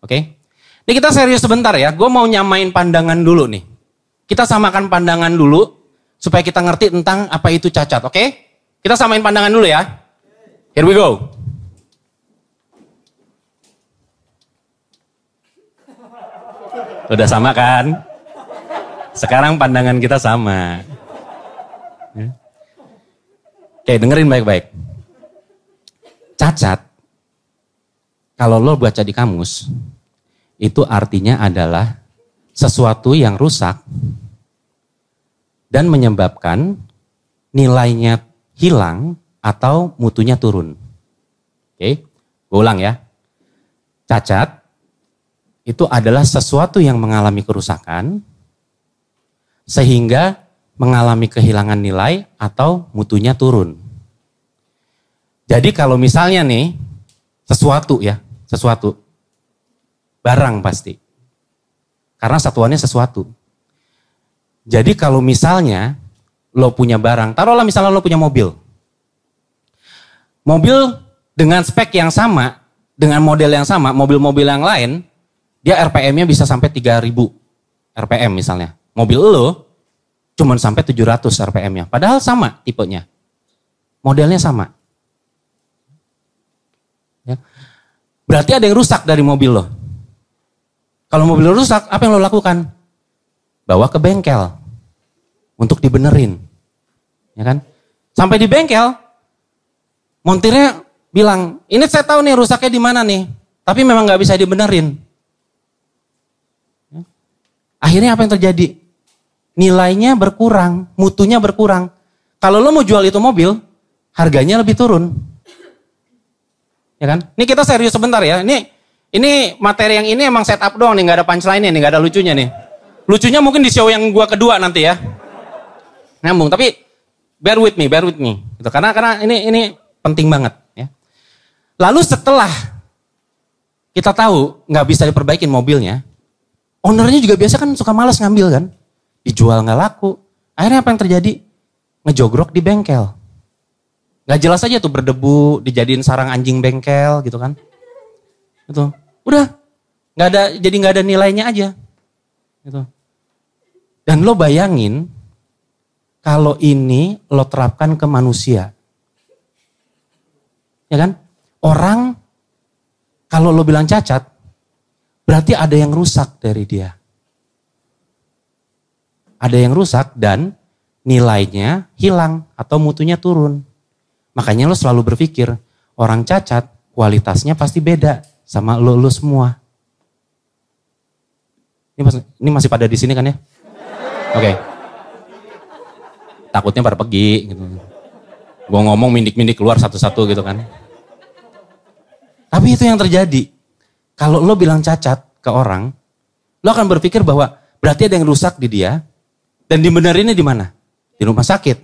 Oke. Ini kita serius sebentar ya. Gue mau nyamain pandangan dulu nih. Kita samakan pandangan dulu supaya kita ngerti tentang apa itu cacat. Oke? Kita samain pandangan dulu ya. Here we go. Udah sama kan? Sekarang pandangan kita sama. Ya. Oke, dengerin baik-baik. Cacat, kalau lo baca di kamus, itu artinya adalah sesuatu yang rusak dan menyebabkan nilainya hilang atau mutunya turun. Oke, gue ulang ya. Cacat itu adalah sesuatu yang mengalami kerusakan sehingga mengalami kehilangan nilai atau mutunya turun. Jadi kalau misalnya nih sesuatu ya, sesuatu barang pasti. Karena satuannya sesuatu. Jadi kalau misalnya lo punya barang, taruhlah misalnya lo punya mobil. Mobil dengan spek yang sama, dengan model yang sama, mobil-mobil yang lain, dia RPM-nya bisa sampai 3000 RPM misalnya. Mobil lo Cuman sampai 700 RPM-nya. Padahal sama tipenya. Modelnya sama. Ya. Berarti ada yang rusak dari mobil lo. Kalau mobil lo rusak, apa yang lo lakukan? Bawa ke bengkel. Untuk dibenerin. Ya kan? Sampai di bengkel, montirnya bilang, ini saya tahu nih rusaknya di mana nih. Tapi memang nggak bisa dibenerin. Ya. Akhirnya apa yang terjadi? nilainya berkurang, mutunya berkurang. Kalau lo mau jual itu mobil, harganya lebih turun. Ya kan? Ini kita serius sebentar ya. Ini ini materi yang ini emang setup doang nih, nggak ada punchline nih, nggak ada lucunya nih. Lucunya mungkin di show yang gua kedua nanti ya. Nyambung, tapi bear with me, bear with me. Gitu. Karena karena ini ini penting banget ya. Lalu setelah kita tahu nggak bisa diperbaikin mobilnya, ownernya juga biasa kan suka malas ngambil kan dijual nggak laku. Akhirnya apa yang terjadi? Ngejogrok di bengkel. Gak jelas aja tuh berdebu, dijadiin sarang anjing bengkel gitu kan. Itu. Udah. Gak ada, jadi nggak ada nilainya aja. Gitu. Dan lo bayangin, kalau ini lo terapkan ke manusia. Ya kan? Orang, kalau lo bilang cacat, berarti ada yang rusak dari dia ada yang rusak dan nilainya hilang atau mutunya turun. Makanya lo selalu berpikir orang cacat kualitasnya pasti beda sama lo lo semua. Ini masih, ini masih pada di sini kan ya? Oke. Okay. Takutnya pada pergi gitu. Gue ngomong mindik-mindik keluar satu-satu gitu kan. Tapi itu yang terjadi. Kalau lo bilang cacat ke orang, lo akan berpikir bahwa berarti ada yang rusak di dia, dan dibenerinnya di mana? Di rumah sakit.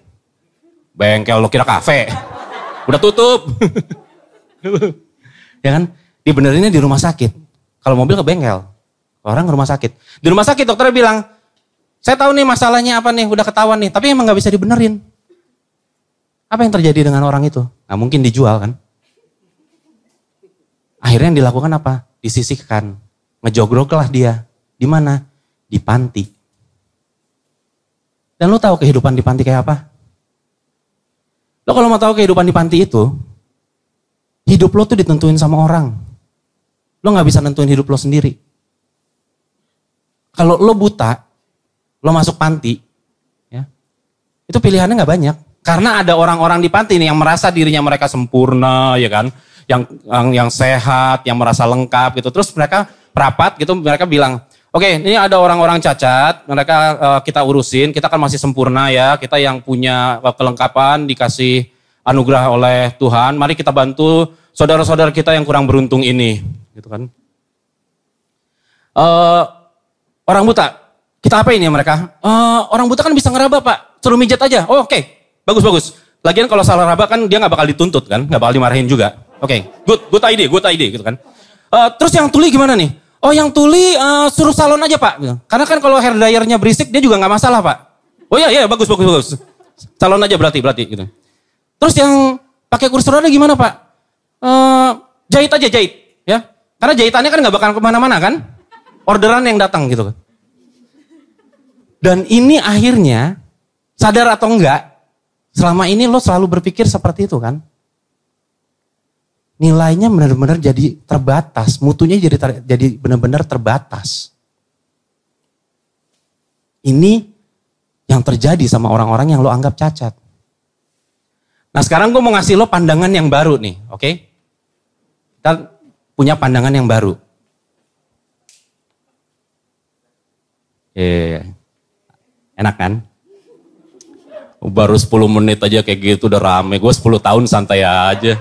Bengkel lo kira kafe. Udah tutup. ya kan? Dibenerinnya di rumah sakit. Kalau mobil ke bengkel. Orang ke rumah sakit. Di rumah sakit dokternya bilang, saya tahu nih masalahnya apa nih, udah ketahuan nih. Tapi emang gak bisa dibenerin. Apa yang terjadi dengan orang itu? Nah mungkin dijual kan. Akhirnya yang dilakukan apa? Disisihkan. Ngejogroklah dia. Di mana? Di panti. Dan lo tahu kehidupan di panti kayak apa? Lo kalau mau tahu kehidupan di panti itu, hidup lo tuh ditentuin sama orang. Lo gak bisa nentuin hidup lo sendiri. Kalau lo buta, lo masuk panti, ya, itu pilihannya gak banyak. Karena ada orang-orang di panti nih yang merasa dirinya mereka sempurna, ya kan? Yang yang, yang sehat, yang merasa lengkap gitu. Terus mereka perapat gitu, mereka bilang, Oke, ini ada orang-orang cacat, mereka uh, kita urusin, kita kan masih sempurna ya, kita yang punya uh, kelengkapan dikasih anugerah oleh Tuhan, mari kita bantu saudara-saudara kita yang kurang beruntung ini, gitu kan. Uh, orang buta, kita apa ini mereka? Uh, orang buta kan bisa ngeraba pak, suruh mijat aja. Oh, Oke, okay. bagus bagus. Lagian kalau salah raba kan dia nggak bakal dituntut kan, nggak bakal dimarahin juga. Oke, okay. good, good idea, good idea gitu kan. Uh, terus yang tuli gimana nih? Oh yang tuli uh, suruh salon aja pak. Karena kan kalau hair dryernya berisik dia juga nggak masalah pak. Oh iya iya bagus bagus bagus. Salon aja berarti berarti gitu. Terus yang pakai kursi roda gimana pak? Uh, jahit aja jahit ya. Karena Karena jahitannya kan nggak bakal ke mana-mana kan? Orderan yang datang gitu kan. Dan ini akhirnya, sadar atau enggak, selama ini lo selalu berpikir seperti itu kan? Nilainya benar-benar jadi terbatas, mutunya jadi ter, jadi benar-benar terbatas. Ini yang terjadi sama orang-orang yang lo anggap cacat. Nah sekarang gue mau ngasih lo pandangan yang baru nih, oke? Okay? Kita punya pandangan yang baru. Eh, enak kan? Baru 10 menit aja kayak gitu udah rame. Gue 10 tahun santai aja.